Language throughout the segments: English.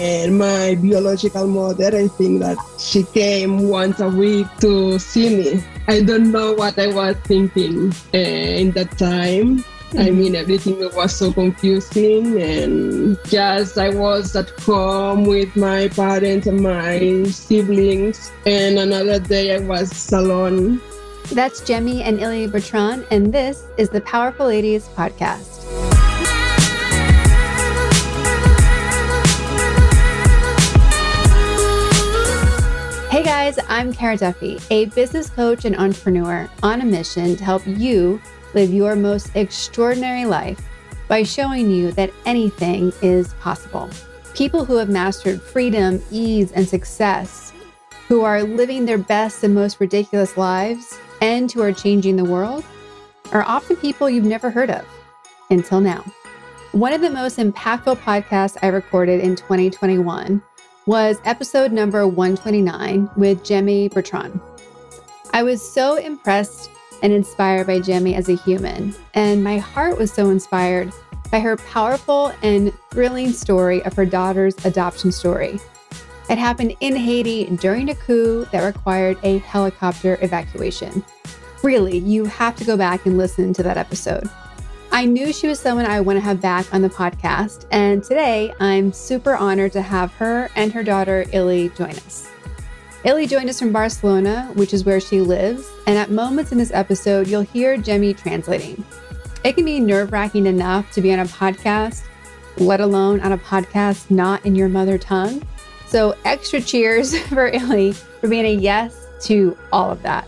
And my biological mother, I think that she came once a week to see me. I don't know what I was thinking uh, in that time. I Mm-hmm. mean, everything was so confusing, and just I was at home with my parents and my siblings, and another day I was alone. That's Jemmy and Illy Bertrand, and this is the Powerful Ladies podcast. Guys, I'm Kara Duffy, a business coach and entrepreneur on a mission to help you live your most extraordinary life by showing you that anything is possible. People who have mastered freedom, ease, and success, who are living their best and most ridiculous lives, and who are changing the world, are often people you've never heard of until now. One of the most impactful podcasts I recorded in 2021 was episode number 129 with Jemmy Bertrand. I was so impressed and inspired by Jemmy as a human, and my heart was so inspired by her powerful and thrilling story of her daughter's adoption story. It happened in Haiti during a coup that required a helicopter evacuation. Really, you have to go back and listen to that episode. I knew she was someone I want to have back on the podcast, and today I'm super honored to have her and her daughter Illy join us. Illy joined us from Barcelona, which is where she lives, and at moments in this episode, you'll hear Jemmy translating. It can be nerve wracking enough to be on a podcast, let alone on a podcast not in your mother tongue. So, extra cheers for Illy for being a yes to all of that.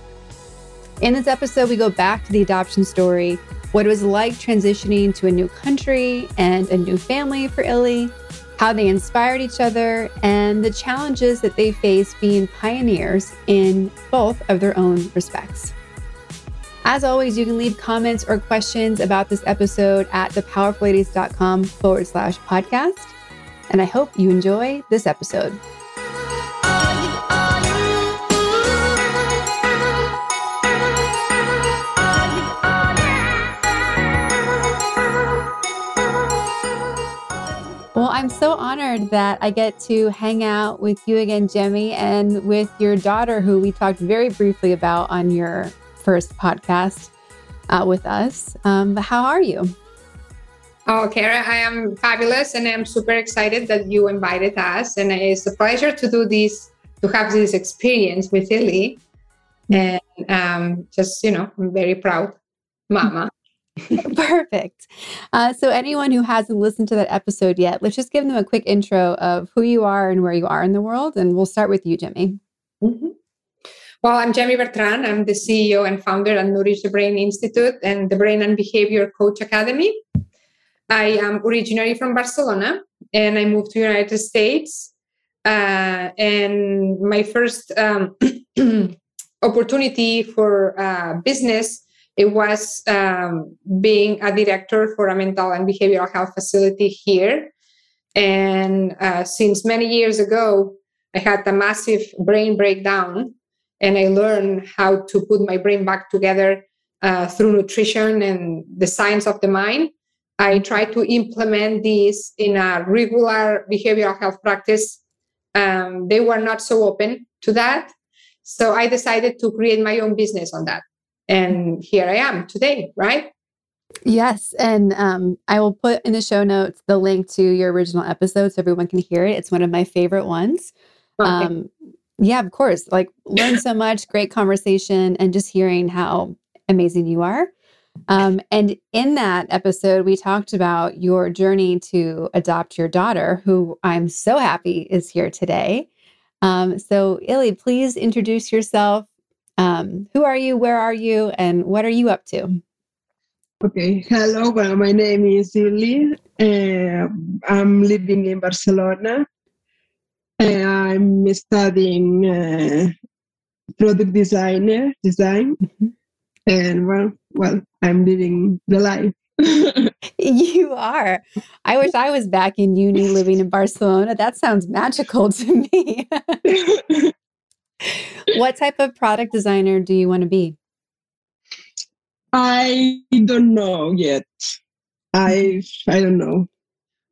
In this episode, we go back to the adoption story, what it was like transitioning to a new country and a new family for Illy, how they inspired each other, and the challenges that they faced being pioneers in both of their own respects. As always, you can leave comments or questions about this episode at thepowerfulladies.com forward slash podcast. And I hope you enjoy this episode. I'm so honored that I get to hang out with you again, Jemmy, and with your daughter, who we talked very briefly about on your first podcast uh, with us. Um, but how are you? Oh, Kara, I am fabulous and I'm super excited that you invited us. And it's a pleasure to do this, to have this experience with Illy. And um, just, you know, I'm very proud, Mama. Perfect. Uh, so, anyone who hasn't listened to that episode yet, let's just give them a quick intro of who you are and where you are in the world. And we'll start with you, Jemmy. Mm-hmm. Well, I'm Jemmy Bertrand. I'm the CEO and founder at Nourish the Brain Institute and the Brain and Behavior Coach Academy. I am originally from Barcelona and I moved to the United States. Uh, and my first um, opportunity for uh, business it was um, being a director for a mental and behavioral health facility here. And uh, since many years ago, I had a massive brain breakdown, and I learned how to put my brain back together uh, through nutrition and the science of the mind. I tried to implement this in a regular behavioral health practice. Um, they were not so open to that. So I decided to create my own business on that and here I am today, right? Yes. And um, I will put in the show notes the link to your original episode so everyone can hear it. It's one of my favorite ones. Okay. Um, yeah, of course. Like, learn so much, great conversation, and just hearing how amazing you are. Um, and in that episode, we talked about your journey to adopt your daughter, who I'm so happy is here today. Um, so, Illy, please introduce yourself, um, who are you? Where are you? And what are you up to? Okay, hello. Well, my name is Illy. Uh, I'm living in Barcelona. Uh, I'm studying uh, product designer design, mm-hmm. and well, well, I'm living the life. you are. I wish I was back in uni living in Barcelona. That sounds magical to me. what type of product designer do you want to be? I don't know yet. I I don't know.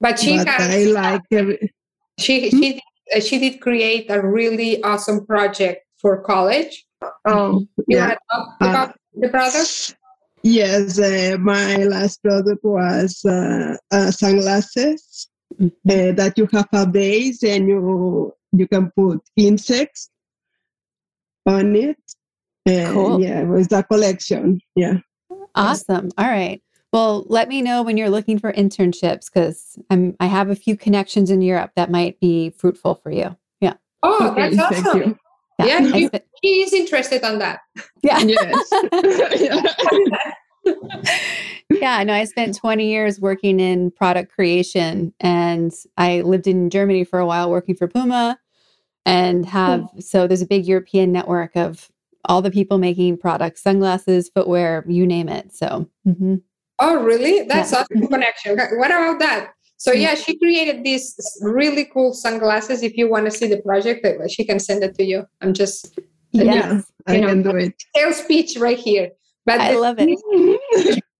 But she but has I like every, she Hmm? she uh, she did create a really awesome project for college. Oh, You yeah. want to talk Uh, about the product? Yes, uh, my last product was uh, uh, sunglasses Mhm. uh, that you have a base and you you can put insects on it. And Cool. yeah, it was a collection. Yeah. Awesome. All right. Well, let me know when you're looking for internships because I'm I have a few connections in Europe that might be fruitful for you. Yeah. Oh, Okay, that's thank awesome. you. Yeah, I you- He is interested on that. yeah. Yes. yeah. yeah, no, I spent 20 years working in product creation and I lived in Germany for a while working for Puma and have so there's a big European network of all the people making products, sunglasses, footwear, you name it. So, mhm. Oh, really? That's Yeah. awesome connection. What about that? So yeah, she created these really cool sunglasses. If you want to see the project, uh, she can send it to you. I'm just yes, Yeah. I You know, can do it. sales pitch right here. But I the love it.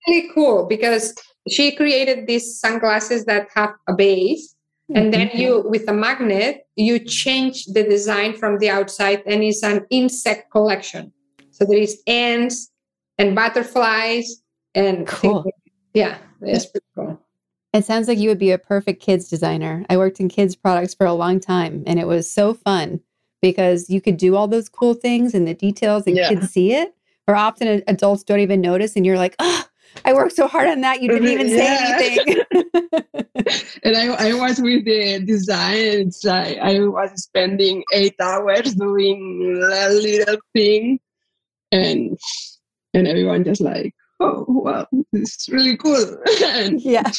really cool because she created these sunglasses that have a base and then Mhm. you with a magnet you change the design from the outside and it's an insect collection so there is ants and butterflies and Cool. like- yeah it's pretty cool It sounds like you would be a perfect kids designer. I worked in kids products for a long time and it was so fun because you could do all those cool things and the details and Yeah. kids see it. Or often adults don't even notice and you're like, oh, I worked so hard on that. You didn't even say Yeah. anything. and I, I was with the design. It's like I was spending eight hours doing a little thing, and and everyone just like, oh wow, this is really cool. and yeah.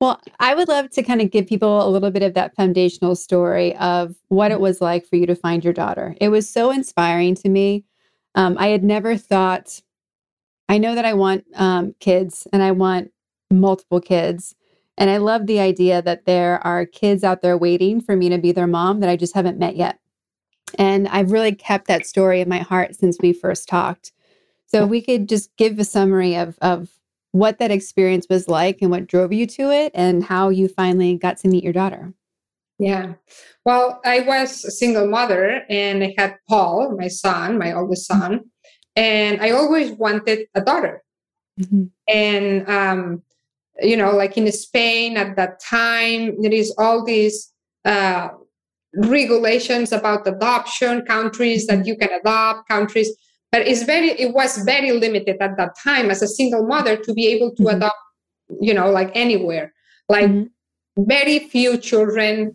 Well, I would love to kind of give people a little bit of that foundational story of what it was like for you to find your daughter. It was so inspiring to me. Um, I had never thought, I know that I want um, kids and I want multiple kids. And I love the idea that there are kids out there waiting for me to be their mom that I just haven't met yet. And I've really kept that story in my heart since we first talked. So if we could just give a summary of, of what that experience was like and what drove you to it and how you finally got to meet your daughter. yeah well i was a single mother and i had paul my son my oldest son and i always wanted a daughter. And um, you know like in spain at that time there is all these uh, regulations about adoption countries that you can adopt countries but it's very it was very limited at that time as a single mother to be able to Mhm. adopt you know like anywhere. Like Mhm. very few children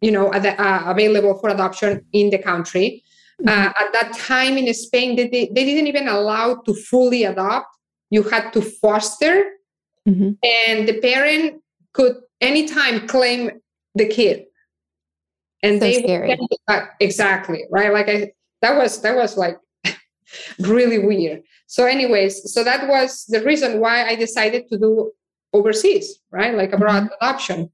you know are the- uh, available for adoption in the country uh, at that time in spain they, they, didn't even allow to fully adopt. You had to foster. Mhm. and the parent could anytime claim the kid. And So they scary. uh, exactly right? Like i that was that was like really weird. So anyways so that was the reason why i decided to do overseas right? Like abroad adoption.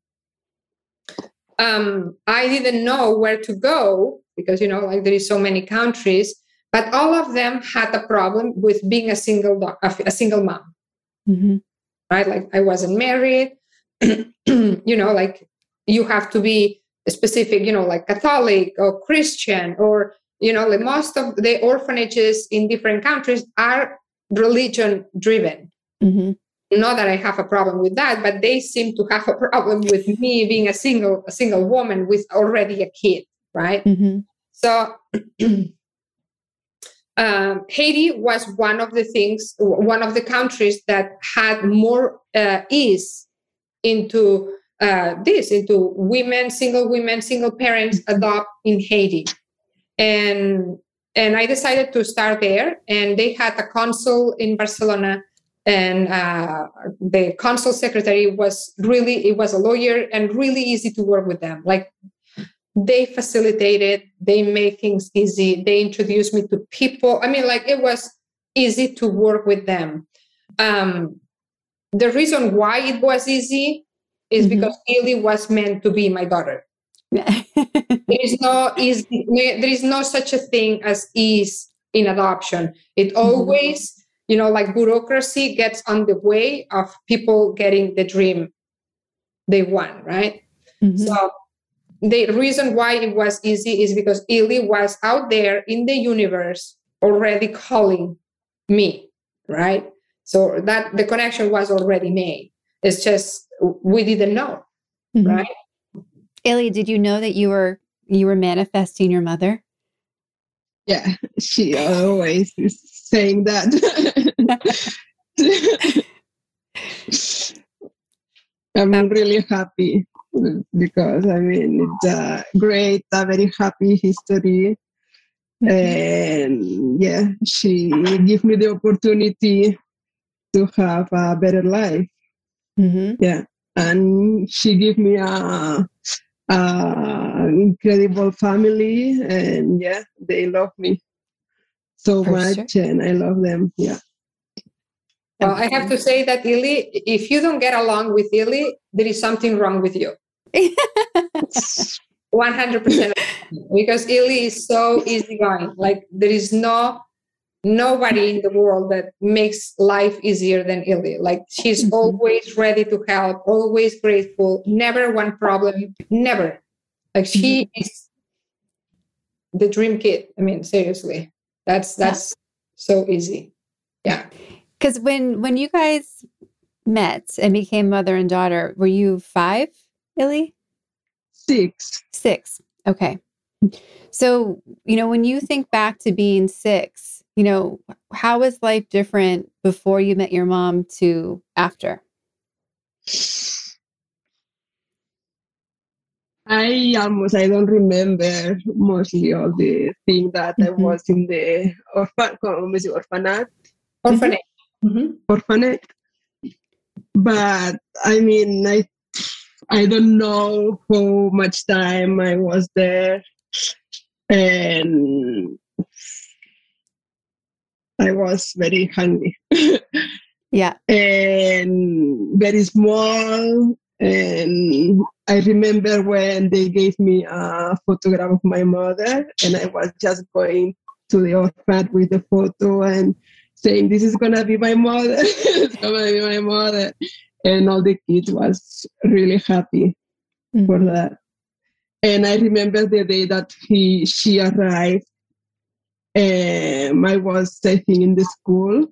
Um i didn't know where to go because you know like there is so many countries but all of them had a problem with being a single a single mom Mhm. right? Like I wasn't married, you know, like you have to be specific, you know, like Catholic or Christian, or, you know, like most of the orphanages in different countries are religion driven. Mhm. Not that I have a problem with that, but they seem to have a problem with me being a single, a single woman with already a kid, right? Mhm. So um, Haiti was one of the things, one of the countries that had more uh, ease into uh, this, into women, single women, single parents adopt in Haiti, and and I decided to start there. And they had a consul in Barcelona, and uh, the consul secretary was really it was a lawyer and really easy to work with them. Like they facilitated they made things easy they introduced me to people. I mean like it was easy to work with them. Um, the reason why it was easy is Mhm. because Illy was meant to be my daughter. There is no easy there is no such a thing as ease in adoption. It always you know like bureaucracy gets on the way of people getting the dream they want right? Mm-hmm. So the reason why it was easy is because Illy was out there in the universe already calling me, right? So that the connection was already made. It's just we didn't know, mm-hmm. right? Illy, did you know that you were you were manifesting your mother? Yeah, she always is saying that. I'm really happy because I mean it's a great, a very happy history. And yeah, she gave me the opportunity to have a better life. Mm-hmm. Yeah, and she gave me a, a incredible family, and yeah, they love me so For much, sure. and I love them. Yeah. Well, I have to say that Illy, if you don't get along with Illy, there is something wrong with you. 100% because Illy is so easygoing. Like there is no nobody in the world that makes life easier than Illy. Like she's mm-hmm. always ready to help, always grateful, never one problem, never. Like she mm-hmm. is the dream kid. I mean, seriously, that's that's yeah. so easy. Yeah. Because when when you guys met and became mother and daughter, were you five, Illy? Six. Six. Okay. So, you know, when you think back to being six, you know, how was life different before you met your mom to after? I almost I don't remember mostly all the things that mm-hmm. I was in the orphan orphanage. Orphanage. Mm-hmm. Orphanage. But I mean I I don't know how much time I was there and I was very hungry. yeah. And very small. And I remember when they gave me a photograph of my mother, and I was just going to the orphanage with the photo and saying, This is gonna be my mother. it's gonna be my mother. And all the kids was really happy mm-hmm. for that. And I remember the day that he she arrived um, I was taking in the school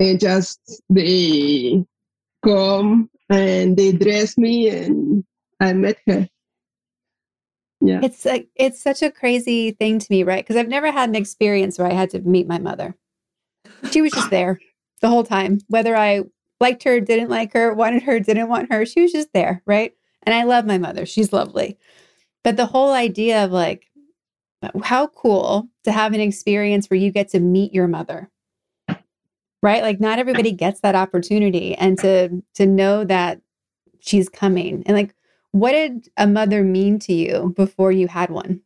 and just they come and they dress me and I met her. Yeah. It's like it's such a crazy thing to me, right? Because I've never had an experience where I had to meet my mother. She was just there the whole time. Whether I liked her, didn't like her, wanted her, didn't want her, she was just there, right? And I love my mother. She's lovely. But the whole idea of like how cool to have an experience where you get to meet your mother right like not everybody gets that opportunity and to to know that she's coming and like what did a mother mean to you before you had one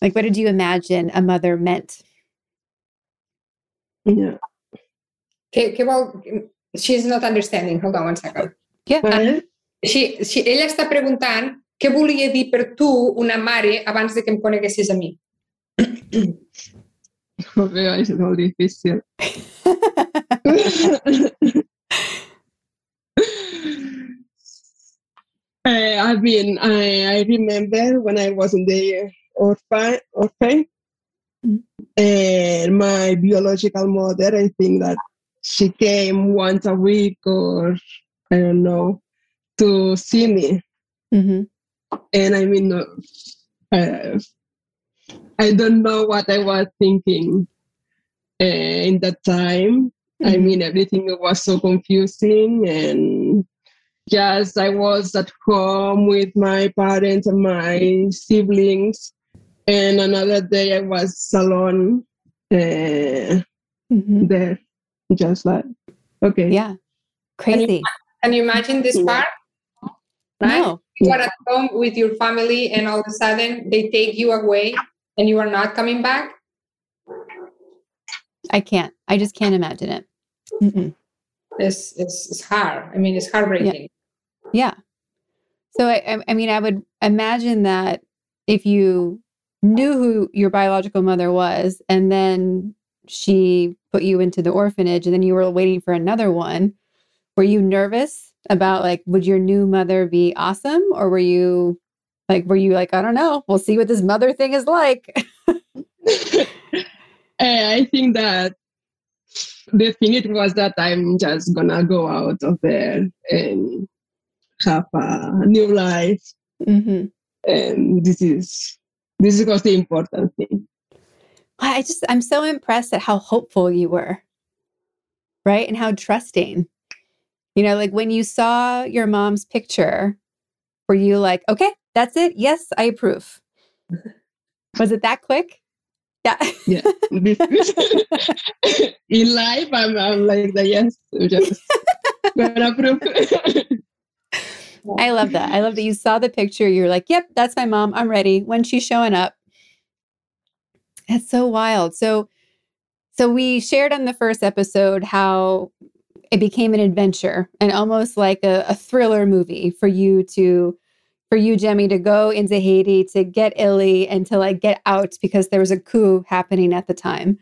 like what did you imagine a mother meant yeah. Okay, okay well she's not understanding. Hold on one second. Yeah. She, she, ella està preguntant què volia dir per tu una mare abans de que em coneguessis a mi? Joder, és molt difícil. Uh, I mean, I, I remember when I was in the orphan, orphan mm-hmm. and my biological mother, I think that she came once a week or I don't know to see me. Mm-hmm and I mean, uh, I don't know what I was thinking uh, in that time. Mm-hmm. I mean, everything was so confusing, and just I was at home with my parents and my siblings, and another day I was alone uh, mm-hmm. there, just like okay, yeah, crazy. Can you, can you imagine this part? Right? No you are at home with your family and all of a sudden they take you away and you are not coming back i can't i just can't imagine it Mm-mm. it's, it's, it's hard i mean it's heartbreaking yeah, yeah. so I, I mean i would imagine that if you knew who your biological mother was and then she put you into the orphanage and then you were waiting for another one were you nervous about like, would your new mother be awesome? Or were you like, were you like, I don't know, we'll see what this mother thing is like? I think that the thing it was that I'm just gonna go out of there and have a new life. Mm-hmm. And this is this was the important thing. I just I'm so impressed at how hopeful you were. Right? And how trusting. You know, like when you saw your mom's picture, were you like, okay, that's it? Yes, I approve. Was it that quick? Yeah. Yeah. In life, I'm, I'm like the yes, just gonna approve. I love that. I love that you saw the picture. You're like, yep, that's my mom. I'm ready. When she's showing up. That's so wild. So, so we shared on the first episode how it became an adventure and almost like a, a thriller movie for you to for you, Jemmy, to go into Haiti to get Illy and to like get out because there was a coup happening at the time.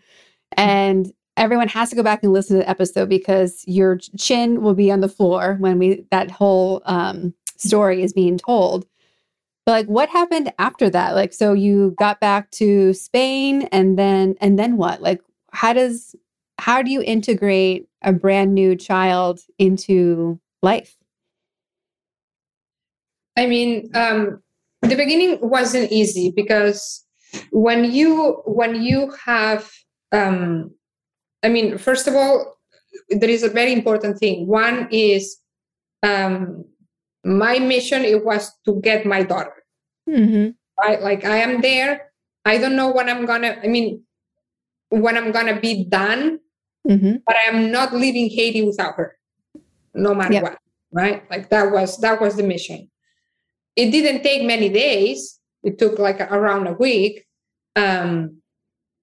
Mm-hmm. And everyone has to go back and listen to the episode because your chin will be on the floor when we that whole um, story is being told. But like, what happened after that? Like, so you got back to Spain, and then and then what? Like, how does how do you integrate a brand new child into life? I mean, um, the beginning wasn't easy because when you when you have, um, I mean, first of all, there is a very important thing. One is um, my mission. It was to get my daughter. Mm-hmm. Right, like I am there. I don't know when I'm gonna. I mean, when I'm gonna be done, mm-hmm. but I am not leaving Haiti without her, no matter Yep. what. Right, like that was that was the mission it didn't take many days it took like around a week um,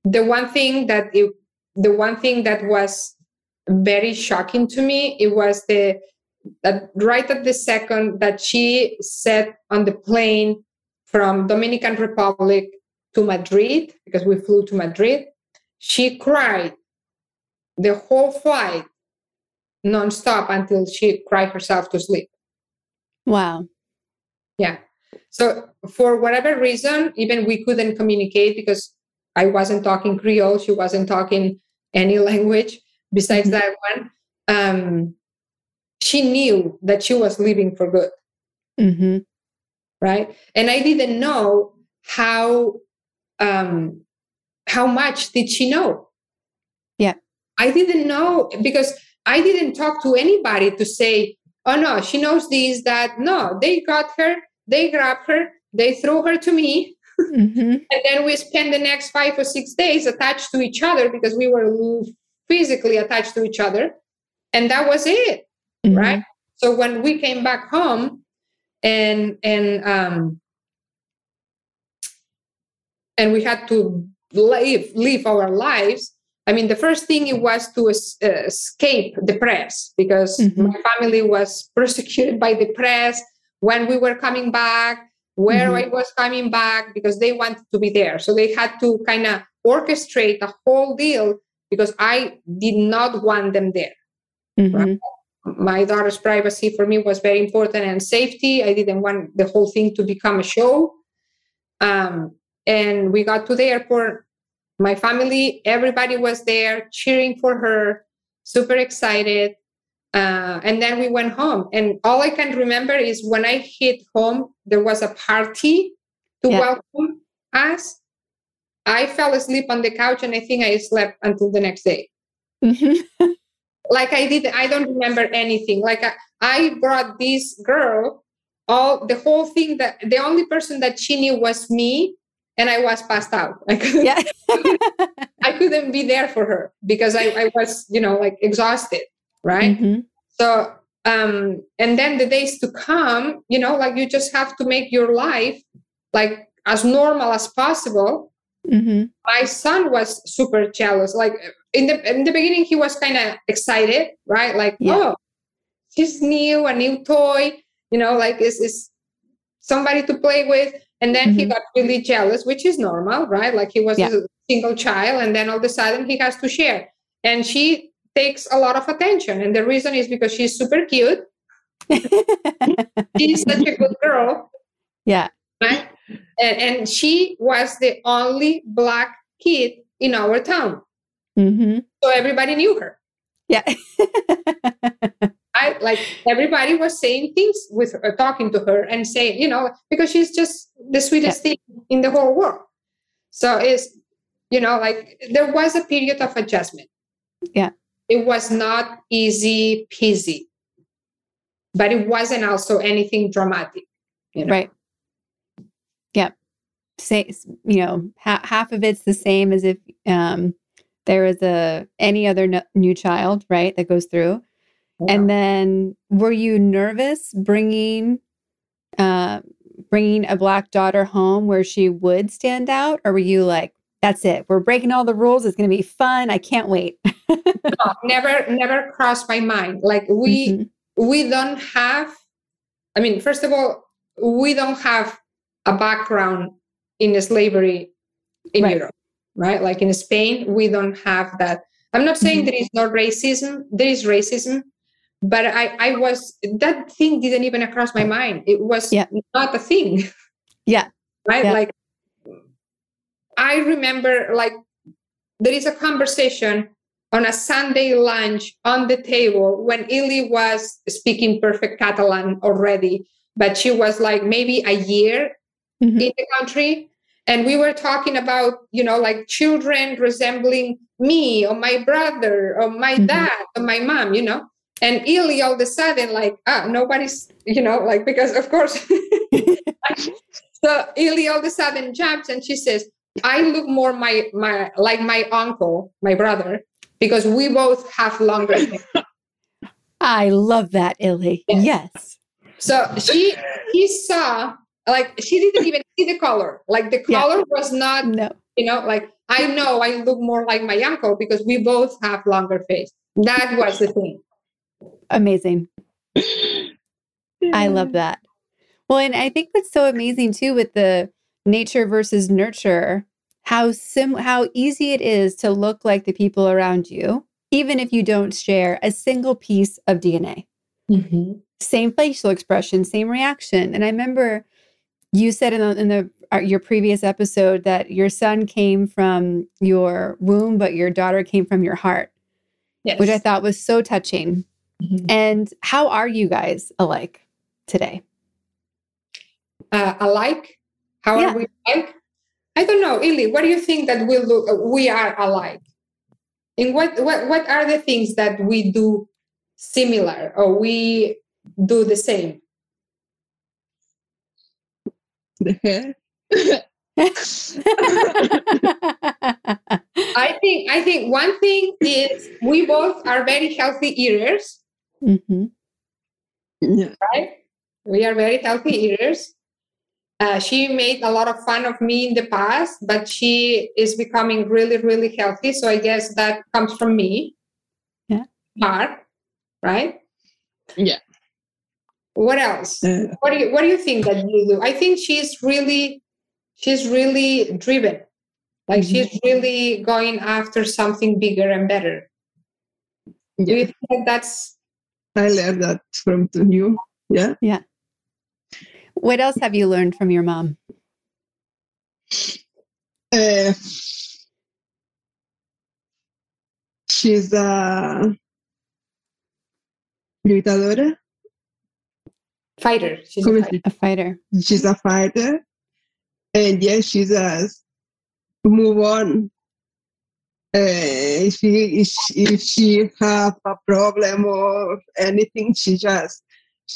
the one thing that it, the one thing that was very shocking to me it was the that right at the second that she sat on the plane from dominican republic to madrid because we flew to madrid she cried the whole flight nonstop until she cried herself to sleep Wow. yeah. So for whatever reason, even we couldn't communicate because I wasn't talking Creole, she wasn't talking any language besides Mhm. that one. Um, she knew that she was leaving for good, Mm-hmm. right? And I didn't know how um, how much did she know. Yeah. I didn't know because I didn't talk to anybody to say, oh no, she knows this, that. No, they got her, they grabbed her, they threw her to me. Mm-hmm. And then we spent the next five or six days attached to each other because we were physically attached to each other. And that was it. Mm-hmm. Right. So when we came back home and and um and we had to live live our lives i mean the first thing it was to uh, escape the press because Mhm. my family was persecuted by the press when we were coming back where Mhm. i was coming back because they wanted to be there so they had to kind of orchestrate a whole deal because i did not want them there Mm-hmm. my daughter's privacy for me was very important and safety. I didn't want the whole thing to become a show. Um, and we got to the airport. My family, everybody was there cheering for her, super excited. Uh, and then we went home. And all I can remember is when I hit home, there was a party to Yeah. welcome us. I fell asleep on the couch and I think I slept until the next day Mm-hmm. like I did, I don't remember anything. Like I, I brought this girl, all the whole thing that the only person that she knew was me, and I was passed out. I couldn't, Yeah. I couldn't be there for her because I, I was, you know, like exhausted, right? Mhm. So, um, and then the days to come, you know, like you just have to make your life like as normal as possible Mhm. my son was super jealous. Like in the in the beginning, he was kind of excited, right? Like, Yeah. oh, she's new, a new toy, you know, like is is somebody to play with. And then he Mhm. got really jealous, which is normal, right? Like he was Yeah. a single child, and then all of a sudden he has to share. And she takes a lot of attention. And the reason is because she's super cute. she's such a good girl. Yeah. Right? And, and she was the only black kid in our town. Mm-hmm. So everybody knew her. Yeah. I like everybody was saying things with her, talking to her and saying, you know, because she's just the sweetest yeah. thing in the whole world. So it's, you know, like there was a period of adjustment. Yeah. It was not easy peasy, but it wasn't also anything dramatic. You know? Right. Yeah. Say, you know, ha- half of it's the same as if um, there is a any other no- new child, right, that goes through. Yeah. And then, were you nervous bringing uh, bringing a black daughter home where she would stand out, or were you like, "That's it, we're breaking all the rules. It's going to be fun. I can't wait." no, never, never crossed my mind. Like we mm-hmm. we don't have. I mean, first of all, we don't have a background in slavery in right. Europe, right? Like in Spain, we don't have that. I'm not saying mm-hmm. there is no racism. There is racism, but I, I was that thing didn't even cross my mind. It was yeah. not a thing. Yeah. right. Yeah. Like I remember, like there is a conversation on a Sunday lunch on the table when Illy was speaking perfect Catalan already, but she was like maybe a year mm-hmm. in the country. And we were talking about, you know, like children resembling me or my brother or my mm-hmm. dad or my mom, you know. And Illy all of a sudden, like, ah, nobody's, you know, like, because of course. so Illy all of a sudden jumps and she says, I look more my my like my uncle, my brother, because we both have longer hair. I love that, Illy. Yes. yes. So she he saw like she didn't even see the color. Like the color yeah. was not no. you know, like I know I look more like my uncle because we both have longer face. That was the thing. Amazing. I love that. Well, and I think what's so amazing too with the nature versus nurture, how sim how easy it is to look like the people around you, even if you don't share a single piece of DNA. Mm-hmm. Same facial expression, same reaction. And I remember you said in the, in the uh, your previous episode that your son came from your womb, but your daughter came from your heart, yes. which I thought was so touching. Mm-hmm. And how are you guys alike today? Uh, alike? How yeah. are we alike? I don't know, Illy. What do you think that we look? We are alike. In what what what are the things that we do similar or we do the same? I think I think one thing is we both are very healthy eaters. Mm-hmm. Yeah. Right? We are very healthy eaters. Uh, she made a lot of fun of me in the past, but she is becoming really, really healthy. So I guess that comes from me. Yeah. Mark, right? Yeah. What else? Uh, what do you What do you think that you do? I think she's really, she's really driven. Like mm-hmm. she's really going after something bigger and better. Yeah. Do you think that that's I learned that from you. Yeah. Yeah. What else have you learned from your mom? Uh, she's a luchadora. Fighter. She's a fighter. a fighter. She's a fighter. And yes, she's a move on uh, if she if, if she have a problem or anything, she just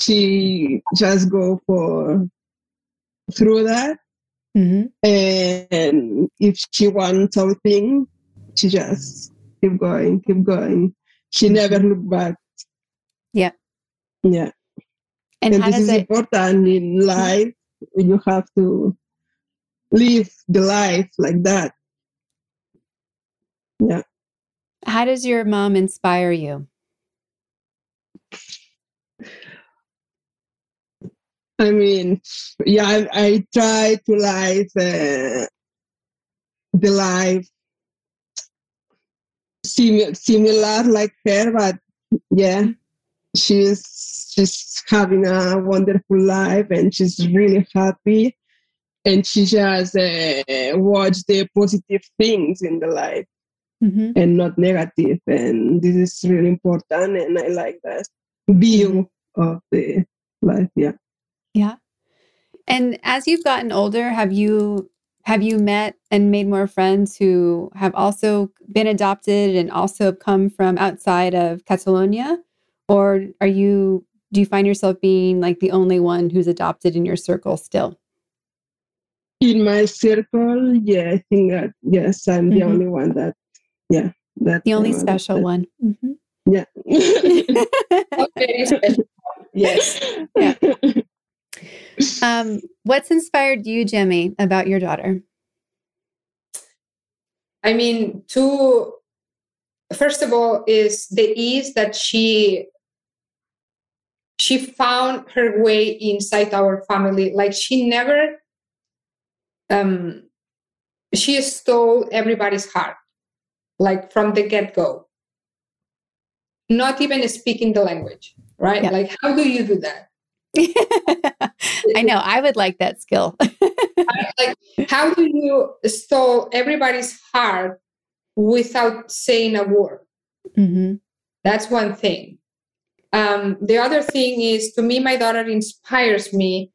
she just go for through that. Mm-hmm. And if she wants something, she just keep going, keep going. She mm-hmm. never look back. Yeah. Yeah. And, and this is it... important in life. You have to live the life like that. Yeah. How does your mom inspire you? I mean, yeah, I, I try to live uh, the life sim- similar like her, but yeah, she's she's having a wonderful life and she's really happy and she just uh, watch the positive things in the life mm-hmm. and not negative and this is really important and i like that view mm-hmm. of the life yeah yeah and as you've gotten older have you have you met and made more friends who have also been adopted and also come from outside of Catalonia? Or are you, do you find yourself being like the only one who's adopted in your circle still? In my circle, yeah, I think that, yes, I'm the mm-hmm. only one that, yeah, that the only special one. Mm-hmm. Yeah. okay, yes. Yeah. Um, what's inspired you, Jemmy, about your daughter? I mean, to first of all, is the ease that she she found her way inside our family. Like she never um she stole everybody's heart, like from the get-go. Not even speaking the language, right? Yeah. Like, how do you do that? I know. I would like that skill. like, how do you stole everybody's heart without saying a word? Mm-hmm. That's one thing. Um, the other thing is, to me, my daughter inspires me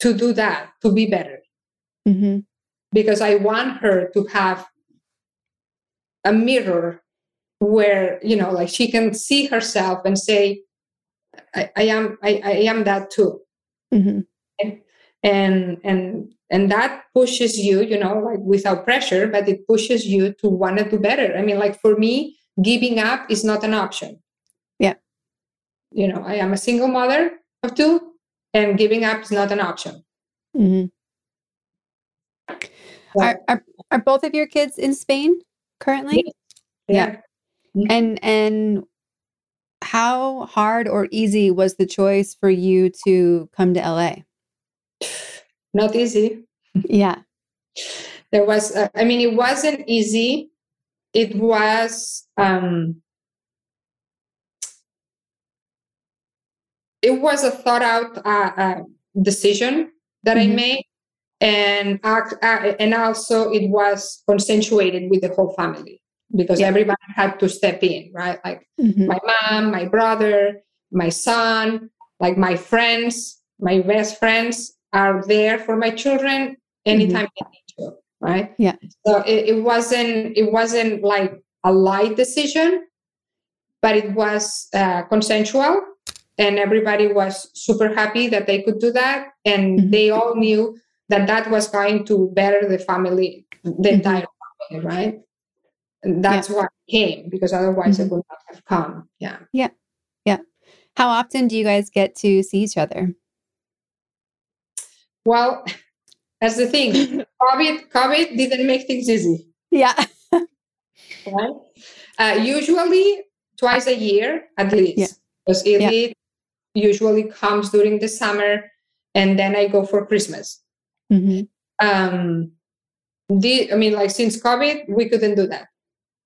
to do that, to be better. Mm-hmm. Because I want her to have a mirror where, you know, like she can see herself and say, I, I am I, I, am that too. Mm-hmm. And and and that pushes you, you know, like without pressure, but it pushes you to want to do better. I mean, like for me, giving up is not an option. Yeah. You know, I am a single mother of two, and giving up is not an option. Mm-hmm. Are, are are both of your kids in Spain currently? Yeah. yeah. Mm-hmm. And and how hard or easy was the choice for you to come to LA? Not easy. Yeah. There was, uh, I mean, it wasn't easy. It was, um, it was a thought out uh, uh, decision that mm-hmm. I made. And, uh, and also it was consensuated with the whole family because everybody had to step in, right? Like mm-hmm. my mom, my brother, my son, like my friends, my best friends are there for my children anytime mm-hmm. they need to, right? Yeah. So it, it wasn't it wasn't like a light decision, but it was uh, consensual, and everybody was super happy that they could do that, and mm-hmm. they all knew that that was going to better the family, the mm-hmm. entire family, right? And that's yeah. why I came because otherwise mm-hmm. I would not have come. Yeah. Yeah. Yeah. How often do you guys get to see each other? Well, that's the thing. COVID, COVID didn't make things easy. Yeah. right? Uh, usually twice a year at least. Yeah. Because it yeah. usually comes during the summer and then I go for Christmas. Mm-hmm. Um, the, I mean, like since COVID, we couldn't do that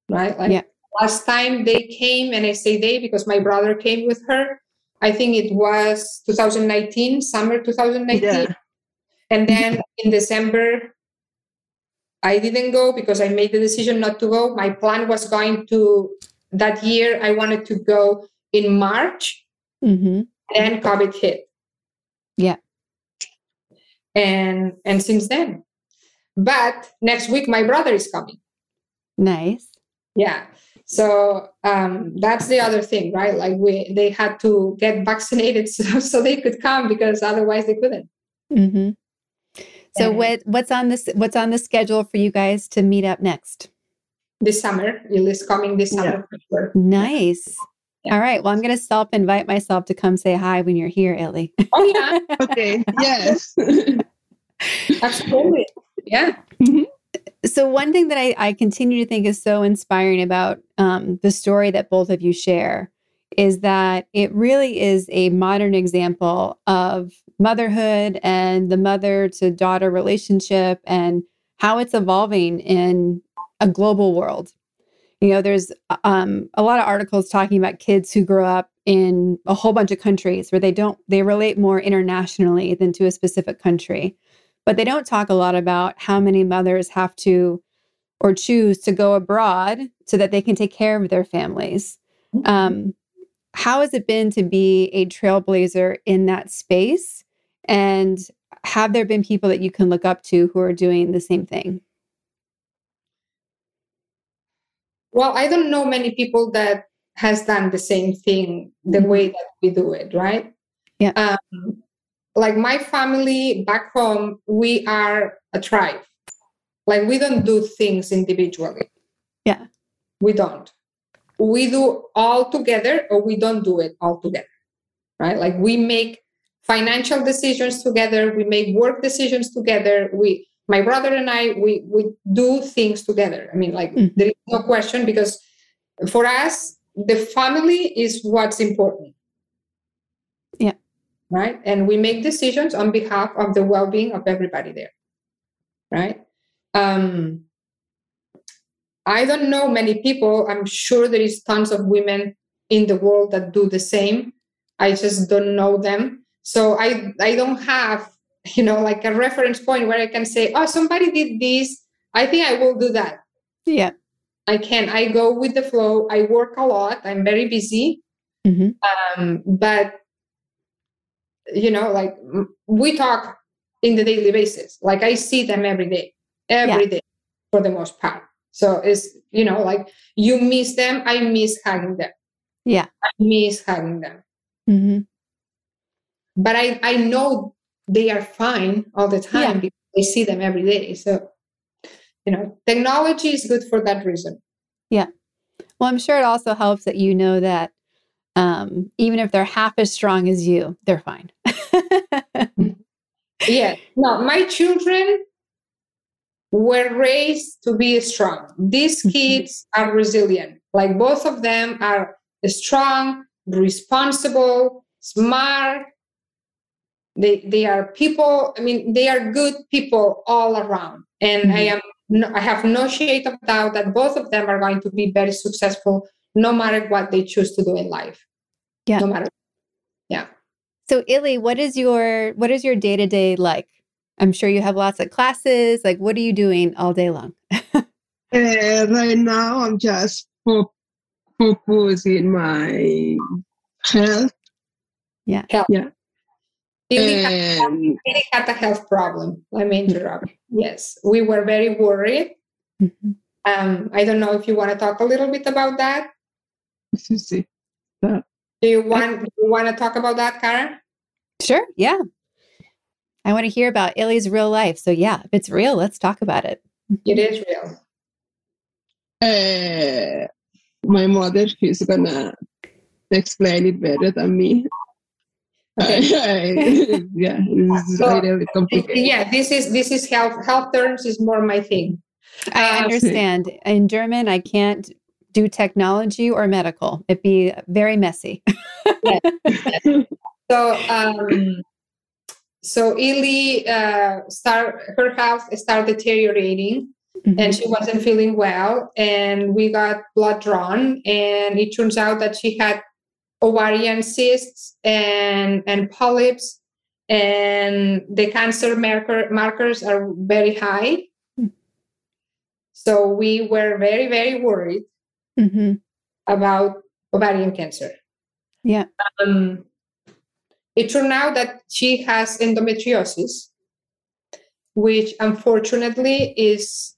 right? Like yeah. last time they came, and I say they because my brother came with her. I think it was 2019, summer 2019. Yeah. And then in December, I didn't go because I made the decision not to go. My plan was going to that year, I wanted to go in March. Mm-hmm. Then COVID hit. Yeah. And and since then. But next week my brother is coming. Nice yeah so um, that's the other thing right like we they had to get vaccinated so, so they could come because otherwise they couldn't mm-hmm. so and what what's on this what's on the schedule for you guys to meet up next this summer it is coming this summer yeah. sure. nice yeah. All right. Well, I'm going to self invite myself to come say hi when you're here, Illy. Oh, yeah. okay. Yes. Absolutely. Yeah. Mm-hmm so one thing that I, I, continue to think is so inspiring about um, the story that both of you share is that it really is a modern example of motherhood and the mother to daughter relationship and how it's evolving in a global world. You know there's um, a lot of articles talking about kids who grow up in a whole bunch of countries where they don't they relate more internationally than to a specific country but they don't talk a lot about how many mothers have to or choose to go abroad so that they can take care of their families Mm-hmm. um, how has it been to be a trailblazer in that space and have there been people that you can look up to who are doing the same thing well i don't know many people that has done the same thing the Mhm. way that we do it right Yeah. um, like my family back home we are a tribe like we don't do things individually Yeah. we don't we do all together or we don't do it all together right like we make financial decisions together we make work decisions together we my brother and i we we do things together i mean like Mhm. there is no question because for us the family is what's important. Right and we make decisions on behalf of the well-being of everybody there right um i don't know many people i'm sure there is tons of women in the world that do the same i just don't know them so i i don't have you know like a reference point where i can say oh somebody did this i think i will do that yeah I can. I go with the flow. I work a lot. I'm very busy. hmm Um, but you know, like we talk in the daily basis. Like I see them every day, every day, for the most part. So it's you know, like you miss them. I miss hugging them. Yeah. I miss hugging them. hmm But I I know they are fine all the time Yeah. because I see them every day. So you know, technology is good for that reason. Yeah. Well, I'm sure it also helps that you know that um, even if they're half as strong as you, they're fine. yeah no my children were raised to be strong these Mhm. kids are resilient like both of them are strong responsible smart they they are people i mean they are good people all around and i Mhm. am no, i have no shade of doubt that both of them are going to be very successful no matter what they choose to do in life Yeah. no matter yeah so, Illy, what is your what is your day to day like? I'm sure you have lots of classes. Like, what are you doing all day long? Uh, right now, I'm just fo- focusing my health Yeah. Eh. had- and Illy had a health problem let me interrupt yes we were very worried Mhm. um, i don't know if you want to talk a little bit about that you see that do you want do you want to talk about that karen Sure. Yeah. I want to hear about Illy's real life. So, yeah, if it's real, let's talk about it. it is real uh, my mother she's gonna explain it better than me. Okay. I- yeah, it's So, really complicated. yeah this is this is health health terms is more my thing I Uh, understand. In German, I can't do technology or medical. It'd be very messy. so um so Illy uh start her health started deteriorating and she wasn't feeling well and we got blood drawn and it turns out that she had ovarian cysts and and polyps and the cancer marker markers are very high Hmm. so we were very very worried hmm about ovarian cancer. Yeah. um, it turned out that she has endometriosis which unfortunately is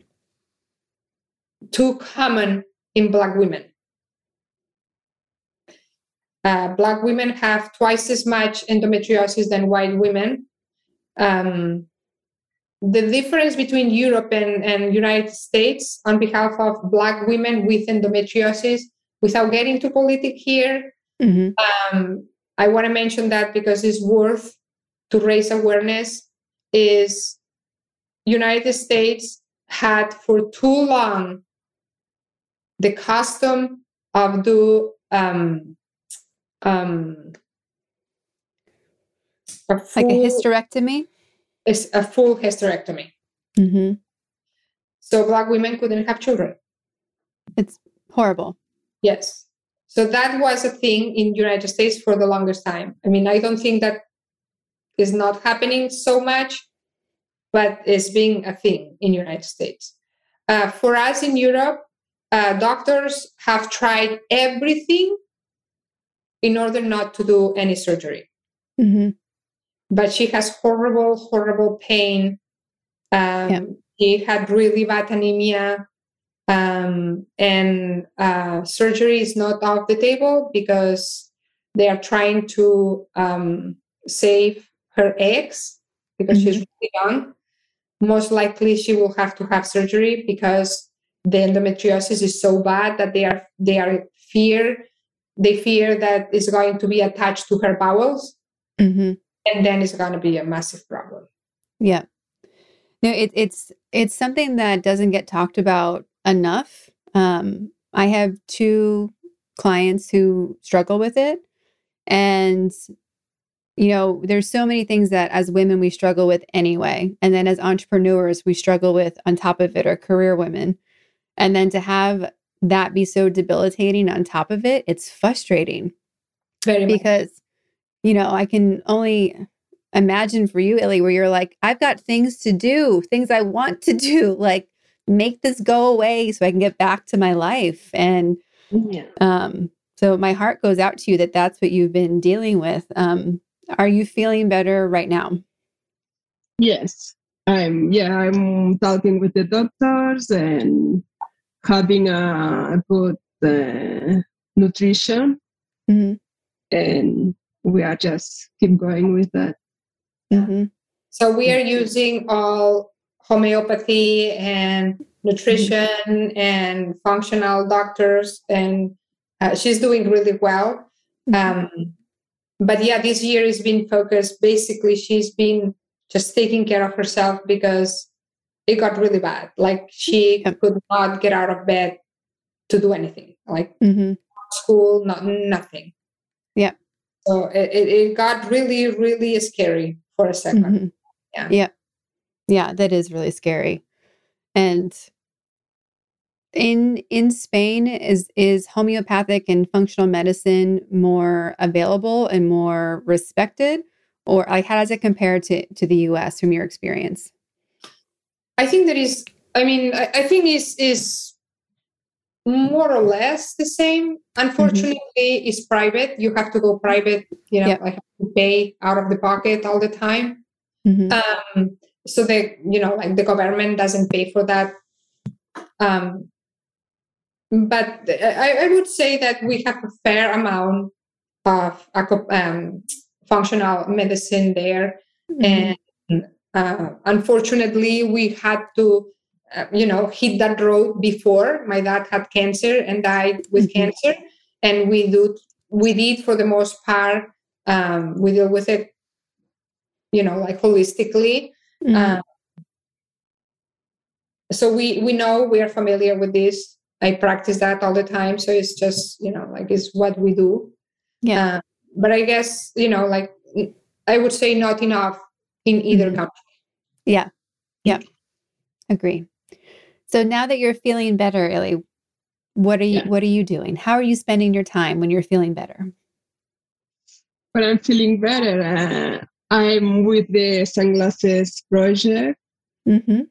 too common in black women. Uh, black women have twice as much endometriosis than white women. Um, the difference between europe and, and united states on behalf of black women with endometriosis without getting to politic here hmm um, I want to mention that because it's worth to raise awareness is United States had for too long the custom of do um, um, Like a hysterectomy. Is a full hysterectomy. hmm So black women couldn't have children. It's horrible. Yes. so that was a thing in United States for the longest time. I mean, I don't think that is not happening so much, but it's being a thing in United States. Uh, for us in Europe, uh, doctors have tried everything in order not to do any surgery. Mm-hmm. But she has horrible, horrible pain. Um, yeah. She had really bad anemia. Um, and uh, surgery is not off the table because they are trying to um, save her eggs because mm-hmm. she's really young. Most likely, she will have to have surgery because the endometriosis is so bad that they are they are fear they fear that it's going to be attached to her bowels, mm-hmm. And then it's going to be a massive problem. Yeah. No, it, it's it's something that doesn't get talked about enough. Um, I have two clients who struggle with it. And, you know, there's so many things that as women we struggle with anyway. And then as entrepreneurs, we struggle with on top of it, or career women. And then to have that be so debilitating on top of it, it's frustrating. Very because, much. You know, I can only imagine for you, Illy, where you're like, I've got things to do, things I want to do. Like, make this go away so I can get back to my life. And yeah. um, so my heart goes out to you that that's what you've been dealing with. Um, are you feeling better right now? Yes, I'm. Yeah, I'm talking with the doctors and having a good uh, nutrition, mm-hmm. and we are just keep going with that. Mm-hmm. So we are using all homeopathy and nutrition mm-hmm. and functional doctors, and uh, she's doing really well. Mm-hmm. Um, but yeah, this year has been focused. Basically, she's been just taking care of herself because it got really bad. Like she yep. could not get out of bed to do anything, like mm-hmm. school, not nothing. Yeah. So it, it, got really, really scary for a 2nd mm-hmm. Yeah. Yeah. Yeah, that is really scary. And in in Spain is is homeopathic and functional medicine more available and more respected or like how does it compare to to the US from your experience? I think that is I mean I, I think is is more or less the same. Unfortunately, mm-hmm. it's private. You have to go private, you know. I have to pay out of the pocket all the time. Mm-hmm. Um, so the you know like the government doesn't pay for that um, but I, I, would say that we have a fair amount of um, functional medicine there mm-hmm. and uh, unfortunately we had to uh, you know hit that road before my dad had cancer and died with mm-hmm. cancer and we do we did for the most part um, we deal with it you know like holistically Mm-hmm. Um, so we we know we are familiar with this. I practice that all the time, so it's just you know like it's what we do. Yeah. Uh, but I guess you know like I would say not enough in either mm-hmm. country. Yeah. Yeah. Agree. So now that you're feeling better, Illy, what are you yeah. what are you doing? How are you spending your time when you're feeling better? When I'm feeling better, uh, I'm with the sunglasses project mm-hmm.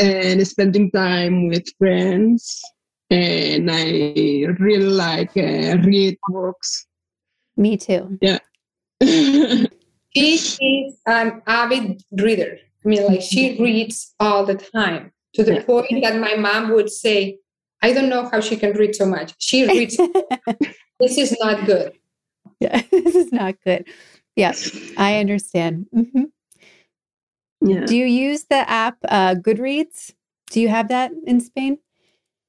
and spending time with friends. And I really like uh, read books. Me too. Yeah. she is an avid reader. I mean, like she reads all the time to the yeah. point that my mom would say, I don't know how she can read so much. She reads. this is not good. Yeah, this is not good. Yes, I understand. Mm-hmm. Yeah. Do you use the app uh, Goodreads? Do you have that in Spain?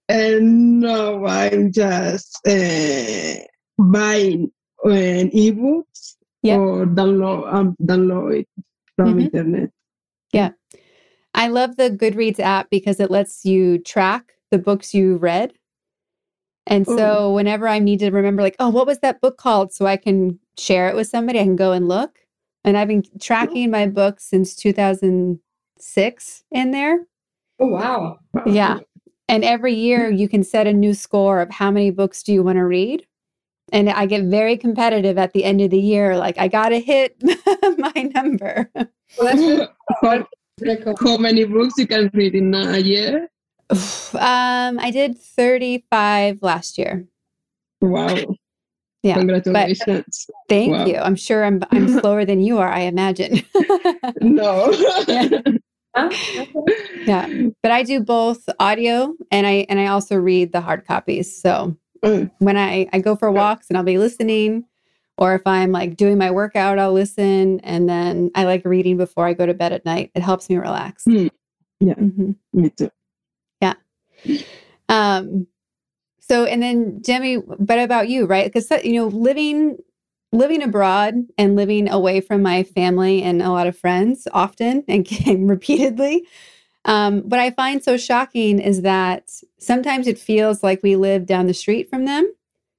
Uh, no, I'm just uh, buying uh, ebooks yep. or download um, download it from mm-hmm. internet. Yeah, I love the Goodreads app because it lets you track the books you read. And so oh. whenever I need to remember, like, oh, what was that book called? So I can share it with somebody, I can go and look. And I've been tracking my books since 2006 in there. Oh, wow. Yeah. And every year hmm. you can set a new score of how many books do you want to read. And I get very competitive at the end of the year. Like I gotta hit my number. Well, how, how many books you can read in a year? um, I did 35 last year. Wow. Yeah. Congratulations. Thank wow. you. I'm sure I'm I'm slower than you are, I imagine. no. yeah. yeah. But I do both audio and I and I also read the hard copies. So mm. when I, I go for walks and I'll be listening, or if I'm like doing my workout, I'll listen. And then I like reading before I go to bed at night. It helps me relax. Mm. Yeah. Mm-hmm. Me too. Yeah. Um so, and then Jemmy, but about you, right? Because you know, living living abroad and living away from my family and a lot of friends often and, and repeatedly. Um, what I find so shocking is that sometimes it feels like we live down the street from them.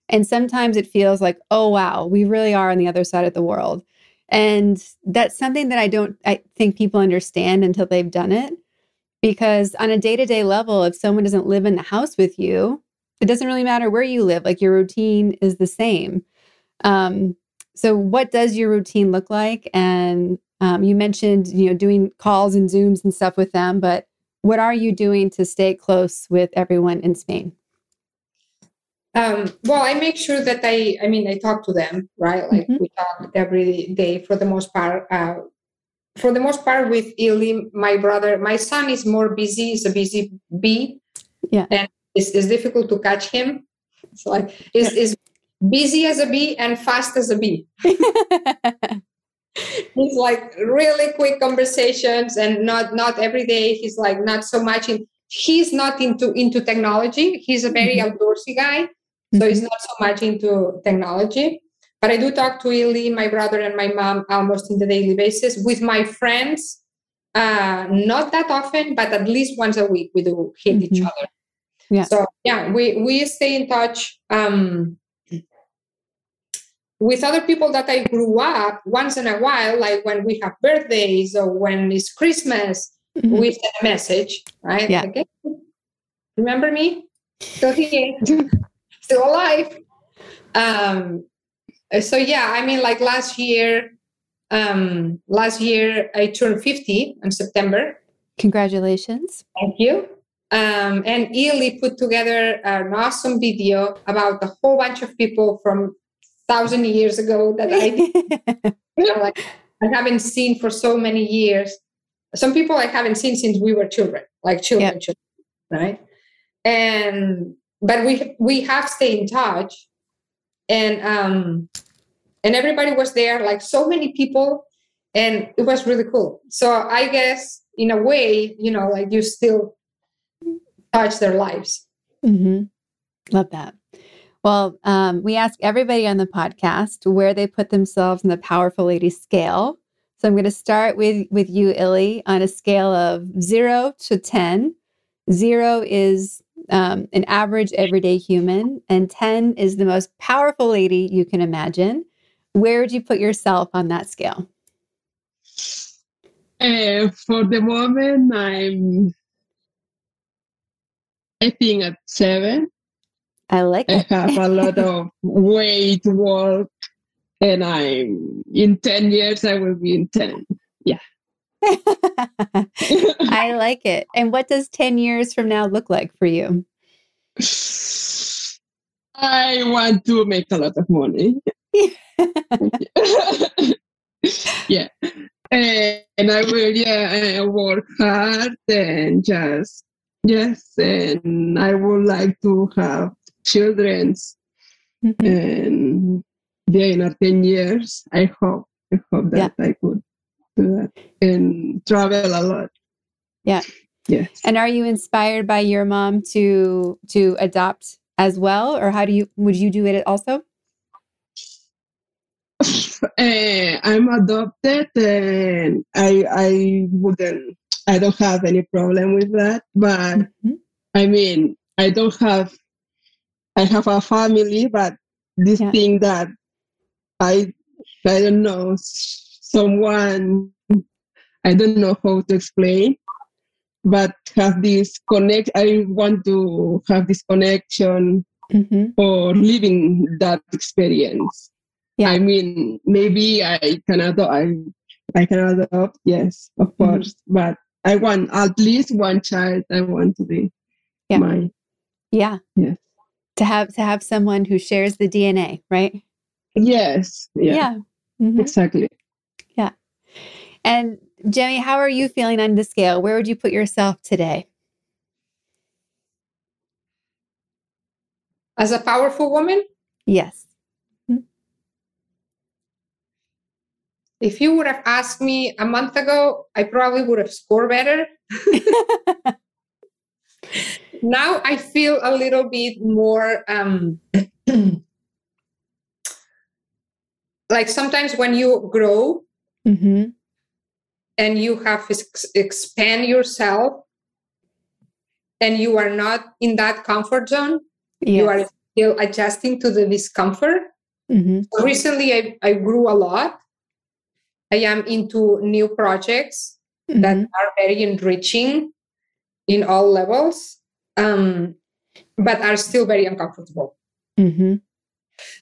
And sometimes it feels like, oh, wow, we really are on the other side of the world. And that's something that I don't I think people understand until they've done it. Because on a day to day level, if someone doesn't live in the house with you, it doesn't really matter where you live like your routine is the same um, so what does your routine look like and um, you mentioned you know doing calls and zooms and stuff with them but what are you doing to stay close with everyone in spain um, well i make sure that i i mean i talk to them right like mm-hmm. we talk every day for the most part uh, for the most part with Illy, my brother my son is more busy he's a busy bee yeah and it's, it's difficult to catch him. It's like is is busy as a bee and fast as a bee. he's like really quick conversations and not not every day. He's like not so much in. He's not into into technology. He's a very mm-hmm. outdoorsy guy, so mm-hmm. he's not so much into technology. But I do talk to Illy, my brother, and my mom almost on the daily basis. With my friends, uh, not that often, but at least once a week we do hit mm-hmm. each other. Yeah. So yeah, we we stay in touch um, with other people that I grew up once in a while, like when we have birthdays or when it's Christmas, mm-hmm. we send a message, right? Yeah. Okay. Remember me? Still here, still alive. Um, so yeah, I mean, like last year, um, last year I turned 50 in September. Congratulations. Thank you. Um, and Illy put together an awesome video about a whole bunch of people from thousand years ago that I, you know, like I haven't seen for so many years. Some people I haven't seen since we were children, like children, yeah. children right? And but we we have stayed in touch, and um, and everybody was there, like so many people, and it was really cool. So I guess in a way, you know, like you still touch their lives. Mm-hmm. Love that. Well, um, we ask everybody on the podcast where they put themselves in the powerful lady scale. So I'm going to start with with you, illy on a scale of zero to ten. Zero is um, an average everyday human, and ten is the most powerful lady you can imagine. Where would you put yourself on that scale? Uh, for the moment, I'm I think at seven. I like it. I have a lot of weight to work, and I'm in 10 years, I will be in 10. Yeah. I like it. And what does 10 years from now look like for you? I want to make a lot of money. yeah. And, I will, yeah, I work hard and just Yes, and I would like to have children. Mm-hmm. And yeah, in 10 years, I hope, I hope that yeah. I could do that and travel a lot. Yeah. Yes. And are you inspired by your mom to to adopt as well, or how do you would you do it also? uh, I'm adopted, and I I wouldn't I don't have any problem with that. But mm-hmm. I mean, I don't have, I have a family, but this yeah. thing that I, I don't know, someone, I don't know how to explain, but have this connect. I want to have this connection mm-hmm. or living that experience. Yeah. I mean, maybe I can adopt, I, I can adopt, yes, of mm-hmm. course, but I want at least one child. I want to be yeah. my, yeah, yes, to have to have someone who shares the DNA, right? Yes, yeah, yeah. Mm-hmm. exactly. And Jemmy, how are you feeling on the scale? Where would you put yourself today? As a powerful woman? Yes. Hmm. If you would have asked me a month ago, I probably would have scored better. now I feel a little bit more um, like sometimes when you grow mm-hmm. and you have ex- expand yourself and you are not in that comfort zone yes. you are still adjusting to the discomfort. Mm-hmm. So recently, I, I grew a lot. I am into new projects mm-hmm. that are very enriching in all levels, um, but are still very uncomfortable. Mm-hmm.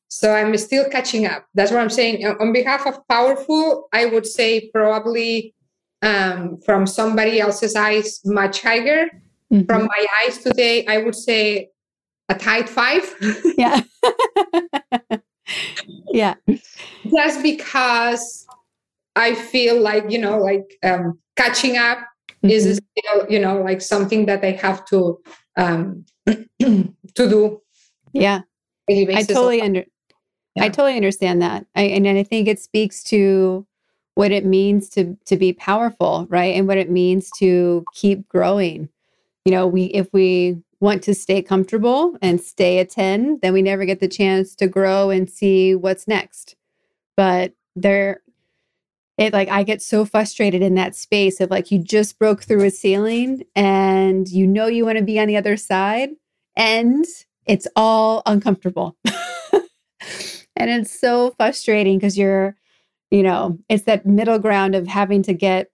So I'm still catching up. That's what I'm saying. On behalf of Powerful, I would say probably um, from somebody else's eyes, much higher. Mm-hmm. From my eyes today, I would say a tight five. yeah. yeah. Just because I feel like, you know, like um, catching up mm-hmm. is still, you know, like something that I have to um, to do. Yeah. I totally under yeah. I totally understand that. I and I think it speaks to what it means to to be powerful, right? And what it means to keep growing. You know, we if we want to stay comfortable and stay a 10, then we never get the chance to grow and see what's next. But there, it like I get so frustrated in that space of like you just broke through a ceiling and you know you want to be on the other side and it's all uncomfortable. and it's so frustrating because you're, you know, it's that middle ground of having to get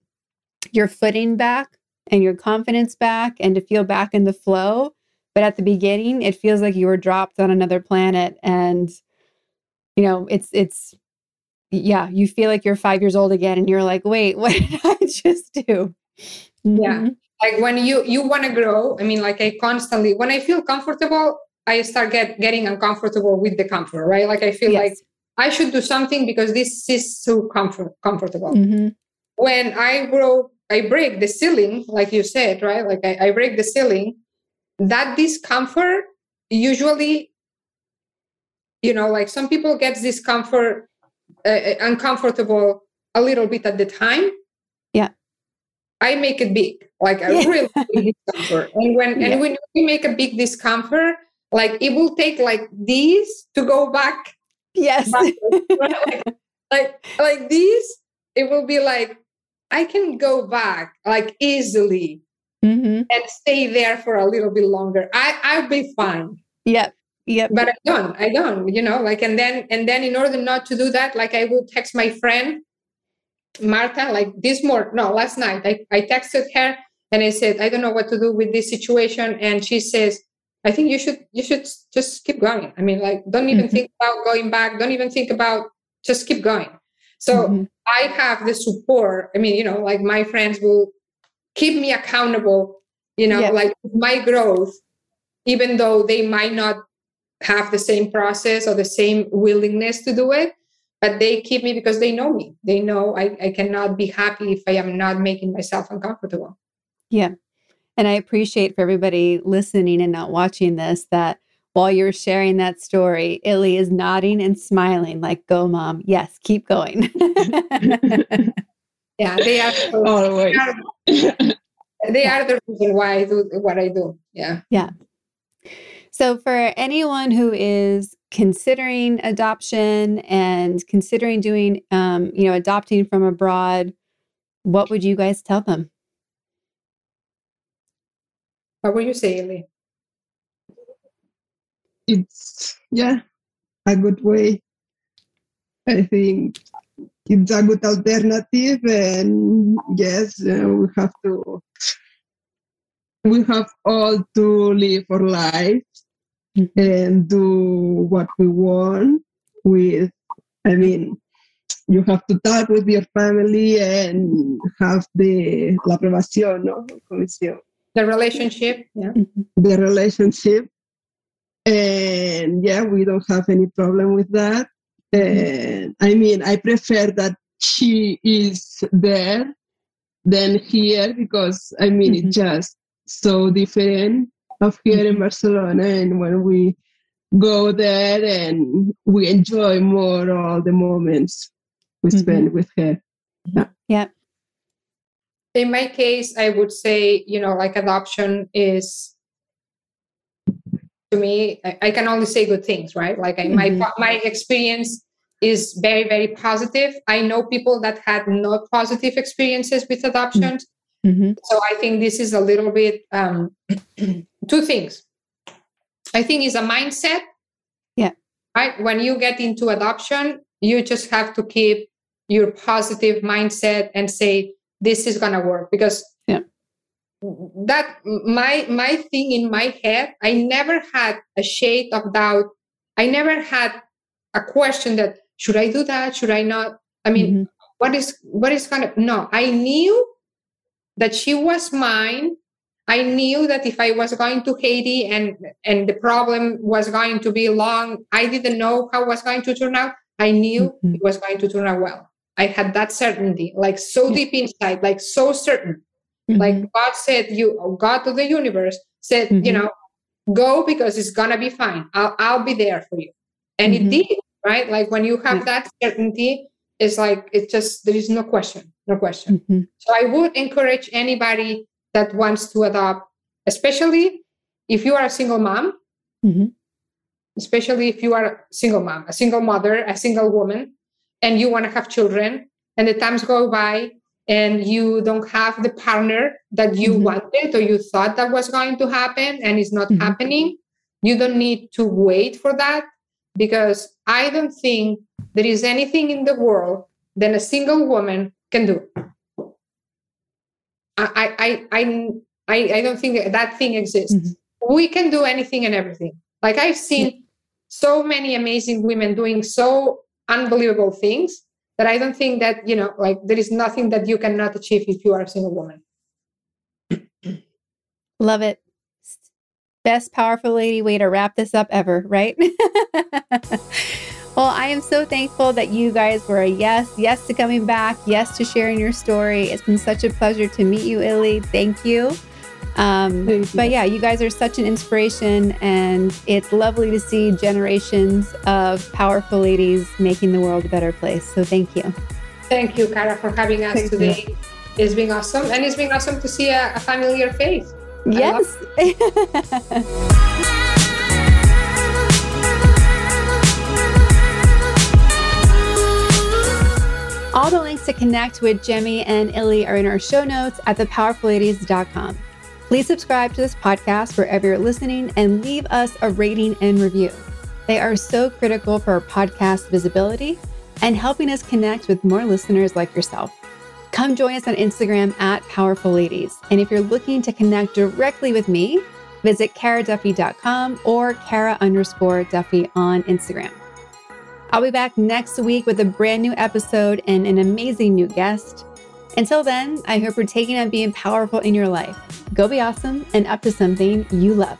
your footing back and your confidence back and to feel back in the flow but at the beginning, it feels like you were dropped on another planet and you know, it's it's yeah, you feel like you're 5 years old again and you're like, "Wait, what did I just do?" Yeah. Mm-hmm. Like when you you want to grow, I mean like I constantly when I feel comfortable, I start get getting uncomfortable with the comfort, right? Like I feel yes. like I should do something because this is so comfort comfortable. Mm-hmm. When I grow, I break the ceiling, like you said, right? Like I, I break the ceiling that discomfort usually you know like some people get discomfort uh, uh, uncomfortable a little bit at the time yeah i make it big like a yeah. really big discomfort and when yeah. and when we make a big discomfort like it will take like these to go back yes back, like, like like these it will be like i can go back like easily mm-hmm. and stay there for a little bit longer. I I'll be fine. Yep. Yep. But I don't. I don't. You know, like and then and then in order not to do that, like I will text my friend Marta, like this morning, no, last night, I, I texted her and I said, I don't know what to do with this situation. And she says, I think you should you should just keep going. I mean, like don't even mm-hmm. think about going back. Don't even think about just keep going. So mm-hmm. I have the support. I mean, you know, like my friends will keep me accountable you know yeah. like my growth even though they might not have the same process or the same willingness to do it but they keep me because they know me they know I, I cannot be happy if i am not making myself uncomfortable yeah and i appreciate for everybody listening and not watching this that while you're sharing that story illy is nodding and smiling like go mom. Yes keep going. Yeah they are always they are the reason why i do what i do. Yeah. Yeah. So for anyone who is considering adoption and considering doing um, you know adopting from abroad what would you guys tell them what would you say Ellie? it's yeah a good way i think it's a good alternative and yes uh, we have to we have all to live our life mm-hmm. and do what we want with, I mean, you have to talk with your family and have the la aprobación, no? The relationship, yeah. The relationship. And yeah, we don't have any problem with that. And I mean, I prefer that she is there than here because I mean, mm-hmm. it's just so different of here mm-hmm. in Barcelona. And when we go there and we enjoy more all the moments we spend mm-hmm. with her. Yeah. yeah. In my case, I would say, you know, like adoption is to me, I, I can only say good things, right? Like I, mm-hmm. my my experience is very very positive. I know people that had no positive experiences with adoptions. Mm-hmm. So I think this is a little bit um, two things. I think is a mindset. Yeah. Right. When you get into adoption, you just have to keep your positive mindset and say this is gonna work because yeah. that my my thing in my head, I never had a shade of doubt. I never had a question that should I do that? Should I not? I mean, mm-hmm. what is what is of no? I knew that she was mine I knew that if I was going to Haiti and and the problem was going to be long, I didn't know how it was going to turn out. I knew mm-hmm. it was going to turn out well. I had that certainty, like so yeah. deep inside, like so certain. Mm-hmm. Like God said, you God of the universe said, mm-hmm. you know, go because it's gonna be fine. I'll I'll be there for you. And it mm-hmm. did, right? Like when you have that certainty, it's like it just there is no question, no question. Mm-hmm. So I would encourage anybody that wants to adopt, especially if you are a single mom, mm-hmm. especially if you are a single mom, a single mother, a single woman, and you want to have children, and the times go by and you don't have the partner that you mm-hmm. wanted or you thought that was going to happen and it's not mm-hmm. happening, you don't need to wait for that because I don't think there is anything in the world that a single woman can do. I, I, I, I, I don't think that thing exists. Mm-hmm. We can do anything and everything. Like I've seen so many amazing women doing so unbelievable things that I don't think that, you know, like there is nothing that you cannot achieve if you are a single woman. Love it. Best powerful lady way to wrap this up ever, right? Well, I am so thankful that you guys were a yes, yes to coming back, yes to sharing your story. It's been such a pleasure to meet you, Illy. Thank you. Um, But yeah, you guys are such an inspiration, and it's lovely to see generations of powerful ladies making the world a better place. So thank you. Thank you, Cara, for having us thank today. You. It's been awesome, and it's been awesome to see a, a familiar face. Yes. All the links to connect with Jemmy and Illy are in our show notes at thepowerfulladies.com. Please subscribe to this podcast wherever you're listening and leave us a rating and review. They are so critical for our podcast visibility and helping us connect with more listeners like yourself. Come join us on Instagram at Powerful Ladies. And if you're looking to connect directly with me, visit caraduffy.com or cara underscore duffy on Instagram. I'll be back next week with a brand new episode and an amazing new guest. Until then, I hope you're taking on being powerful in your life. Go be awesome and up to something you love.